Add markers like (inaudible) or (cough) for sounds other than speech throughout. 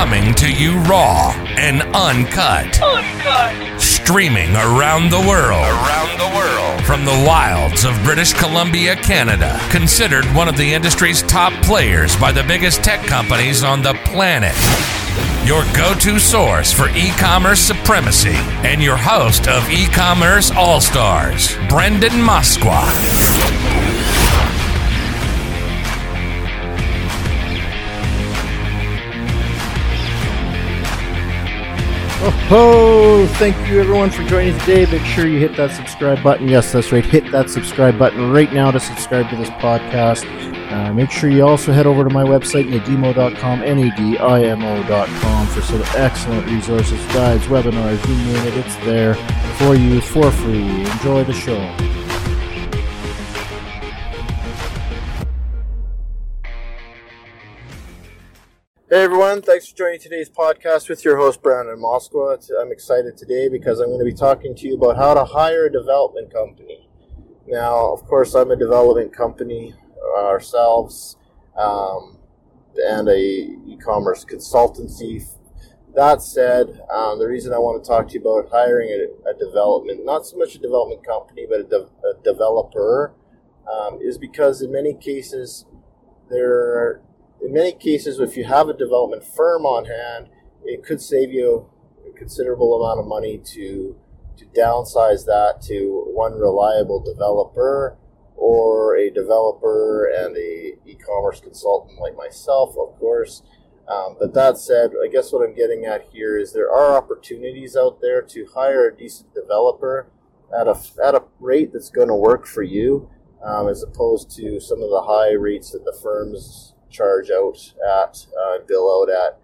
Coming to you raw and uncut. Uncut. Streaming around the world. Around the world. From the wilds of British Columbia, Canada. Considered one of the industry's top players by the biggest tech companies on the planet. Your go to source for e commerce supremacy. And your host of E Commerce All Stars, Brendan Moskwa. Oh, thank you everyone for joining today. Make sure you hit that subscribe button. Yes, that's right. Hit that subscribe button right now to subscribe to this podcast. Uh, make sure you also head over to my website, nadimo.com, N-A-D-I-M-O.com, for some excellent resources, guides, webinars, you name it, it's there for you for free. Enjoy the show. Hey everyone, thanks for joining today's podcast with your host Brandon Moskwa. I'm excited today because I'm going to be talking to you about how to hire a development company. Now, of course, I'm a development company ourselves um, and a e-commerce consultancy. That said, um, the reason I want to talk to you about hiring a, a development, not so much a development company, but a, de- a developer, um, is because in many cases there are in many cases, if you have a development firm on hand, it could save you a considerable amount of money to to downsize that to one reliable developer or a developer and a e-commerce consultant like myself, of course. Um, but that said, I guess what I'm getting at here is there are opportunities out there to hire a decent developer at a at a rate that's going to work for you, um, as opposed to some of the high rates that the firms charge out at, uh, bill out at,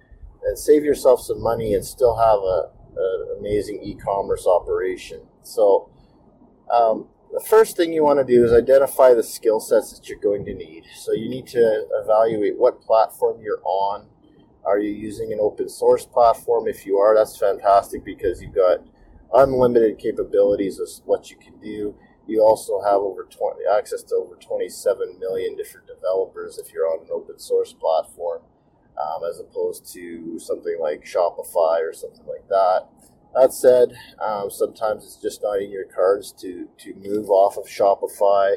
and save yourself some money and still have a, an amazing e-commerce operation. So, um, the first thing you want to do is identify the skill sets that you're going to need. So you need to evaluate what platform you're on. Are you using an open source platform? If you are, that's fantastic because you've got unlimited capabilities of what you can do. You also have over 20 access to over 27 million different developers if you're on an open source platform, um, as opposed to something like Shopify or something like that. That said, um, sometimes it's just not in your cards to to move off of Shopify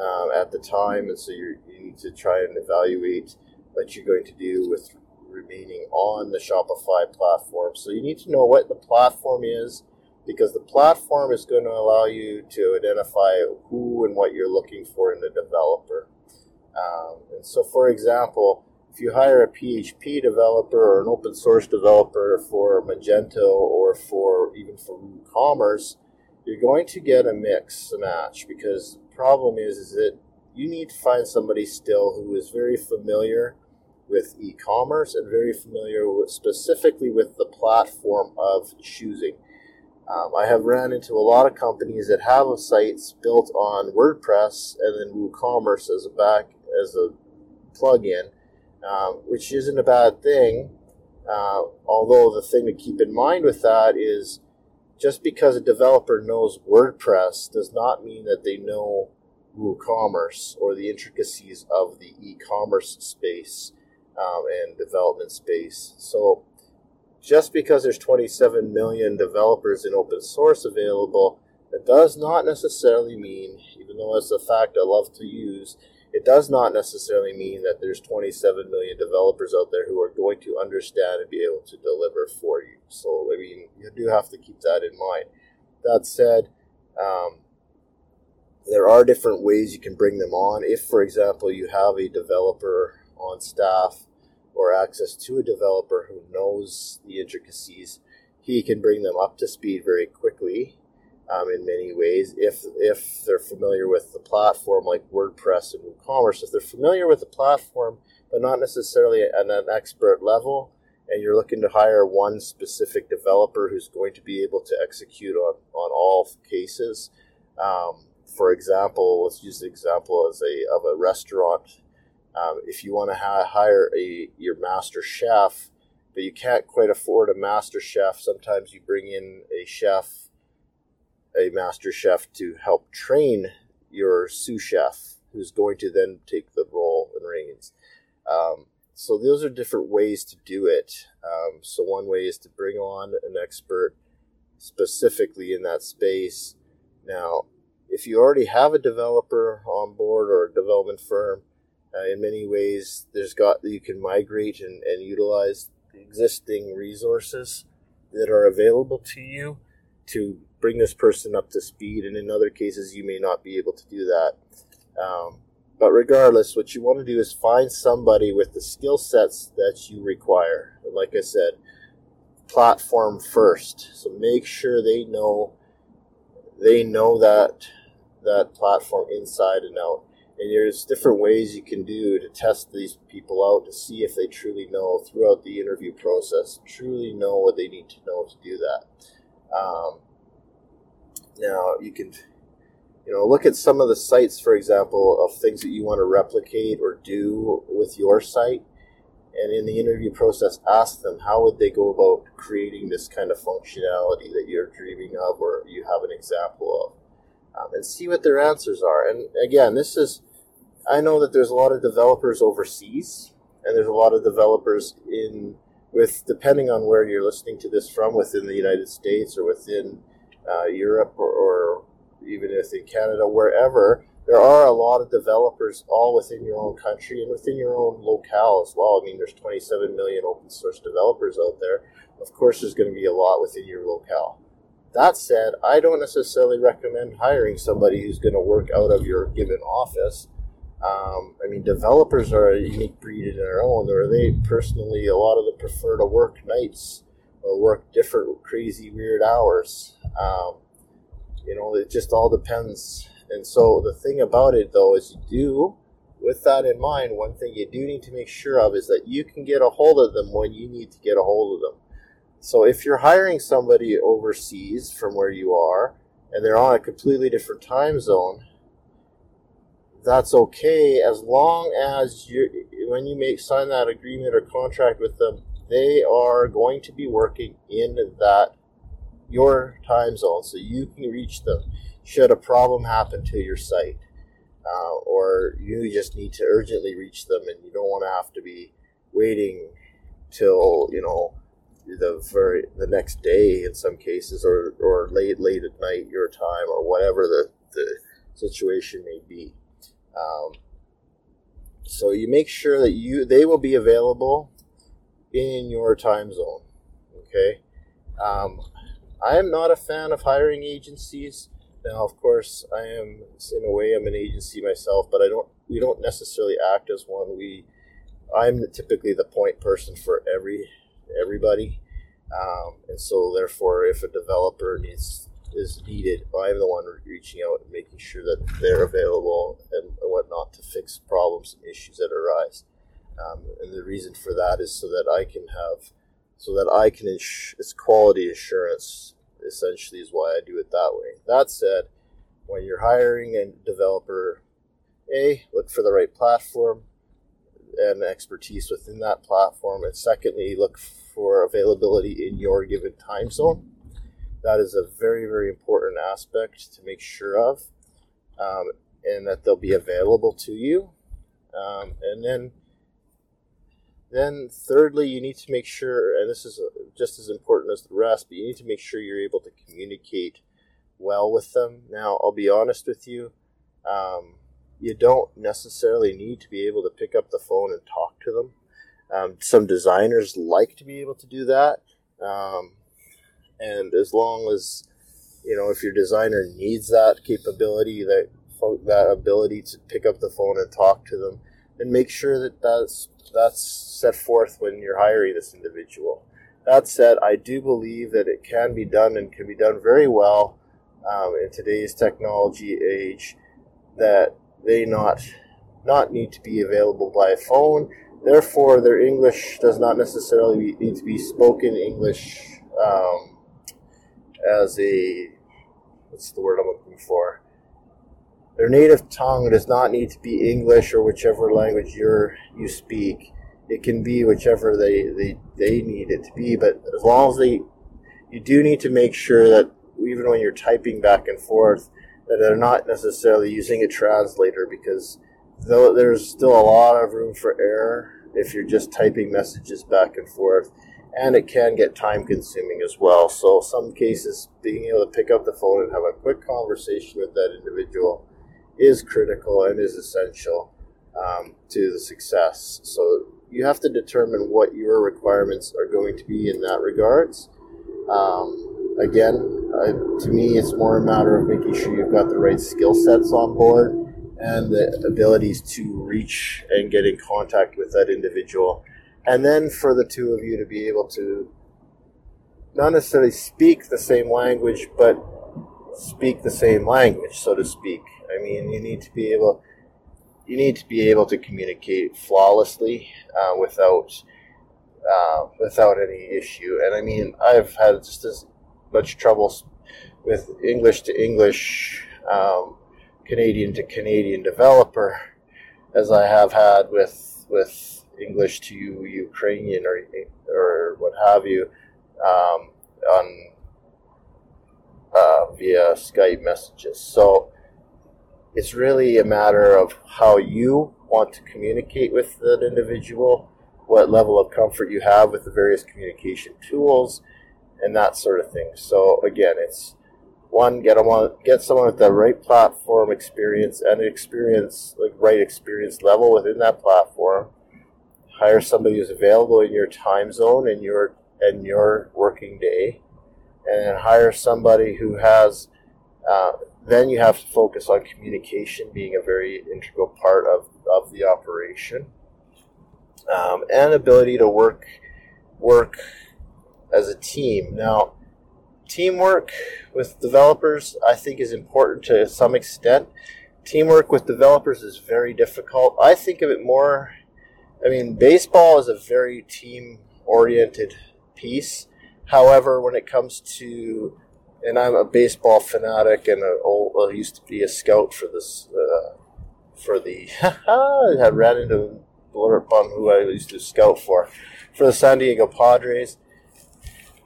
um, at the time, and so you you need to try and evaluate what you're going to do with remaining on the Shopify platform. So you need to know what the platform is because the platform is going to allow you to identify who and what you're looking for in the developer. Um, and so, for example, if you hire a PHP developer or an open source developer for Magento or for even for WooCommerce, you're going to get a mix, a match, because the problem is, is that you need to find somebody still who is very familiar with e-commerce and very familiar with specifically with the platform of choosing. Um, I have ran into a lot of companies that have sites built on WordPress and then WooCommerce as a back as a plugin, um, which isn't a bad thing. Uh, although the thing to keep in mind with that is just because a developer knows WordPress does not mean that they know WooCommerce or the intricacies of the e-commerce space um, and development space. So just because there's 27 million developers in open source available, it does not necessarily mean, even though it's a fact I love to use, it does not necessarily mean that there's 27 million developers out there who are going to understand and be able to deliver for you. So, I mean, you do have to keep that in mind. That said, um, there are different ways you can bring them on. If, for example, you have a developer on staff or access to a developer who knows the intricacies, he can bring them up to speed very quickly um, in many ways. If if they're familiar with the platform like WordPress and WooCommerce, if they're familiar with the platform but not necessarily at an expert level, and you're looking to hire one specific developer who's going to be able to execute on, on all cases. Um, for example, let's use the example as a of a restaurant um, if you want to ha- hire a your master chef, but you can't quite afford a master chef, sometimes you bring in a chef, a master chef to help train your sous chef, who's going to then take the role and reins. Um, so those are different ways to do it. Um, so one way is to bring on an expert specifically in that space. Now, if you already have a developer on board or a development firm, uh, in many ways, there's got you can migrate and, and utilize the existing resources that are available to you to bring this person up to speed. And in other cases, you may not be able to do that. Um, but regardless, what you want to do is find somebody with the skill sets that you require. And like I said, platform first. So make sure they know they know that that platform inside and out. And there's different ways you can do to test these people out to see if they truly know throughout the interview process, truly know what they need to know to do that. Um, now you can, you know, look at some of the sites, for example, of things that you want to replicate or do with your site, and in the interview process, ask them how would they go about creating this kind of functionality that you're dreaming of or you have an example of, um, and see what their answers are. And again, this is I know that there's a lot of developers overseas, and there's a lot of developers in with depending on where you're listening to this from within the United States or within uh, Europe or, or even within Canada, wherever there are a lot of developers all within your own country and within your own locale as well. I mean, there's 27 million open source developers out there. Of course, there's going to be a lot within your locale. That said, I don't necessarily recommend hiring somebody who's going to work out of your given office um, I mean, developers are a unique breed in their own, or they personally, a lot of them prefer to work nights or work different crazy weird hours. Um, you know, it just all depends. And so the thing about it, though, is you do, with that in mind, one thing you do need to make sure of is that you can get a hold of them when you need to get a hold of them. So if you're hiring somebody overseas from where you are, and they're on a completely different time zone, that's okay as long as you when you make sign that agreement or contract with them they are going to be working in that your time zone so you can reach them should a problem happen to your site. Uh, or you just need to urgently reach them and you don't want to have to be waiting till you know the very the next day in some cases or or late late at night your time or whatever the the situation may be um, so you make sure that you they will be available in your time zone. Okay. Um, I am not a fan of hiring agencies. Now, of course, I am in a way I'm an agency myself, but I don't. We don't necessarily act as one. We, I'm typically the point person for every everybody, um, and so therefore, if a developer needs is needed, I'm the one reaching out and making sure that they're available problems and issues that arise. Um, and the reason for that is so that I can have, so that I can, it's quality assurance essentially is why I do it that way. That said, when you're hiring a developer, A, look for the right platform and expertise within that platform. And secondly, look for availability in your given time zone that is a very, very important aspect to make sure of, um, and that they'll be available to you. Um, and then, then thirdly, you need to make sure, and this is just as important as the rest, but you need to make sure you're able to communicate well with them. Now, I'll be honest with you. Um, you don't necessarily need to be able to pick up the phone and talk to them. Um, some designers like to be able to do that. Um, and as long as you know if your designer needs that capability that that ability to pick up the phone and talk to them and make sure that that's that's set forth when you're hiring this individual that said i do believe that it can be done and can be done very well um, in today's technology age that they not not need to be available by phone therefore their english does not necessarily need to be spoken english um, as a what's the word I'm looking for? Their native tongue does not need to be English or whichever language you're you speak. It can be whichever they, they, they need it to be, but as long as they you do need to make sure that even when you're typing back and forth, that they're not necessarily using a translator because though there's still a lot of room for error if you're just typing messages back and forth. And it can get time consuming as well. So, some cases, being able to pick up the phone and have a quick conversation with that individual is critical and is essential um, to the success. So, you have to determine what your requirements are going to be in that regards. Um, again, uh, to me, it's more a matter of making sure you've got the right skill sets on board and the abilities to reach and get in contact with that individual. And then for the two of you to be able to not necessarily speak the same language, but speak the same language, so to speak. I mean, you need to be able you need to be able to communicate flawlessly uh, without uh, without any issue. And I mean, I've had just as much trouble with English to English um, Canadian to Canadian developer as I have had with with English to Ukrainian or or what have you um, on uh, via Skype messages. So it's really a matter of how you want to communicate with that individual, what level of comfort you have with the various communication tools, and that sort of thing. So again, it's one get them on get someone with the right platform experience and experience like right experience level within that platform hire somebody who's available in your time zone and your and your working day and hire somebody who has uh, then you have to focus on communication being a very integral part of, of the operation um, and ability to work work as a team now teamwork with developers, I think, is important to some extent. Teamwork with developers is very difficult. I think of it more, I mean, baseball is a very team oriented piece. However, when it comes to, and I'm a baseball fanatic and a, old, I used to be a scout for this, uh, for the, (laughs) I ran into blur upon who I used to scout for, for the San Diego Padres.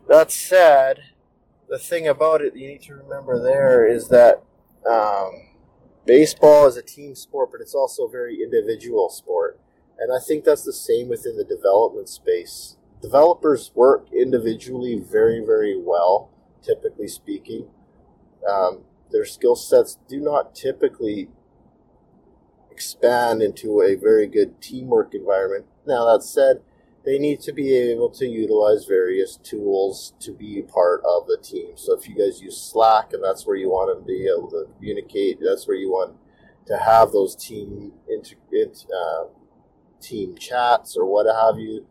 That said, the thing about it you need to remember there is that um, baseball is a team sport, but it's also a very individual sport. And I think that's the same within the development space. Developers work individually very, very well, typically speaking. Um, their skill sets do not typically expand into a very good teamwork environment. Now, that said, they need to be able to utilize various tools to be part of the team. So if you guys use Slack and that's where you want to be able to communicate, that's where you want to have those team inter- uh, team chats or what have you.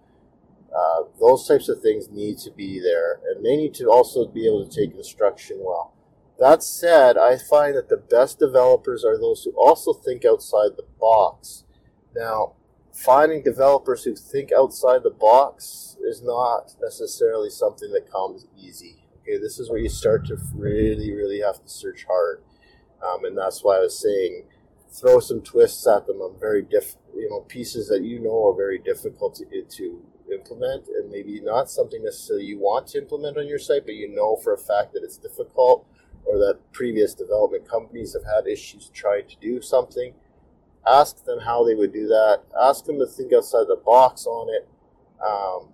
Uh, those types of things need to be there, and they need to also be able to take instruction well. That said, I find that the best developers are those who also think outside the box. Now, finding developers who think outside the box is not necessarily something that comes easy. Okay, this is where you start to really, really have to search hard, um, and that's why I was saying throw some twists at them on very diff, you know, pieces that you know are very difficult to, to implement, and maybe not something necessarily you want to implement on your site, but you know for a fact that it's difficult, or that previous development companies have had issues trying to do something ask them how they would do that. Ask them to think outside the box on it. Um,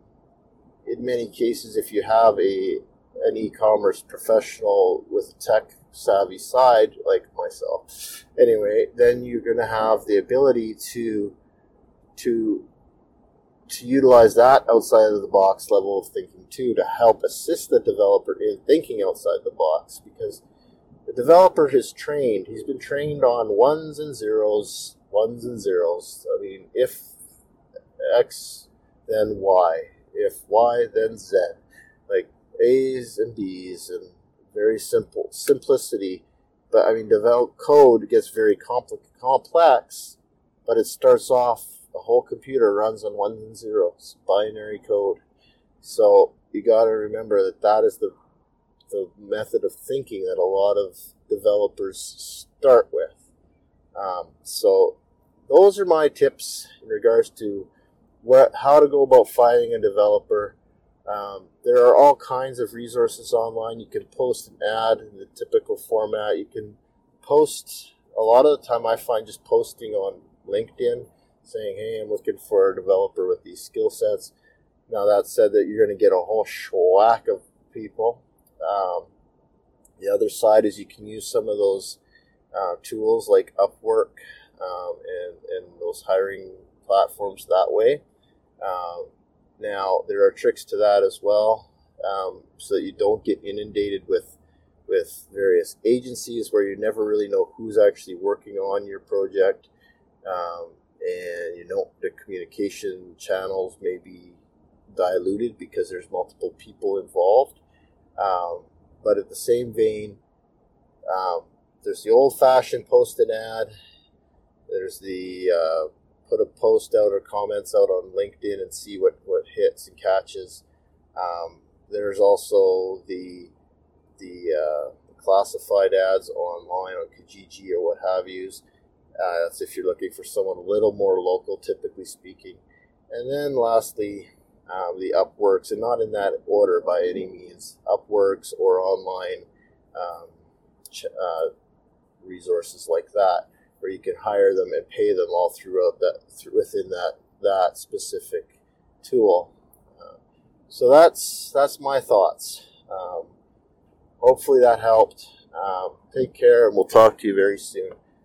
in many cases, if you have a an e-commerce professional with a tech savvy side like myself, anyway, then you're going to have the ability to to to utilize that outside of the box level of thinking too to help assist the developer in thinking outside the box because the developer is trained he's been trained on ones and zeros ones and zeros. I mean, if X, then Y. If Y, then Z. Like A's and B's and very simple simplicity. But I mean, develop code gets very compl- complex, but it starts off. The whole computer runs on ones and zeros, binary code. So you got to remember that that is the the method of thinking that a lot of developers start with. Um, so those are my tips in regards to what how to go about finding a developer. Um, there are all kinds of resources online. You can post an ad in the typical format. You can post a lot of the time. I find just posting on LinkedIn saying, "Hey, I'm looking for a developer with these skill sets." Now that said, that you're going to get a whole schwack of people. Um, the other side is you can use some of those uh, tools like Upwork um, and and those hiring platforms that way. Um, now there are tricks to that as well, um, so that you don't get inundated with with various agencies where you never really know who's actually working on your project, um, and you know the communication channels may be diluted because there's multiple people involved. Um, but at the same vein, um, there's the old-fashioned post an ad. There's the uh, put a post out or comments out on LinkedIn and see what, what hits and catches. Um, there's also the the uh, classified ads online on Kijiji or what have yous. Uh, that's if you're looking for someone a little more local, typically speaking. And then lastly, um, the Upworks, and not in that order by any means, Upworks or online um, ch- uh, resources like that, where you can hire them and pay them all throughout that th- within that that specific tool. Uh, so that's that's my thoughts. Um, hopefully that helped. Um, take care, and we'll talk to you very soon.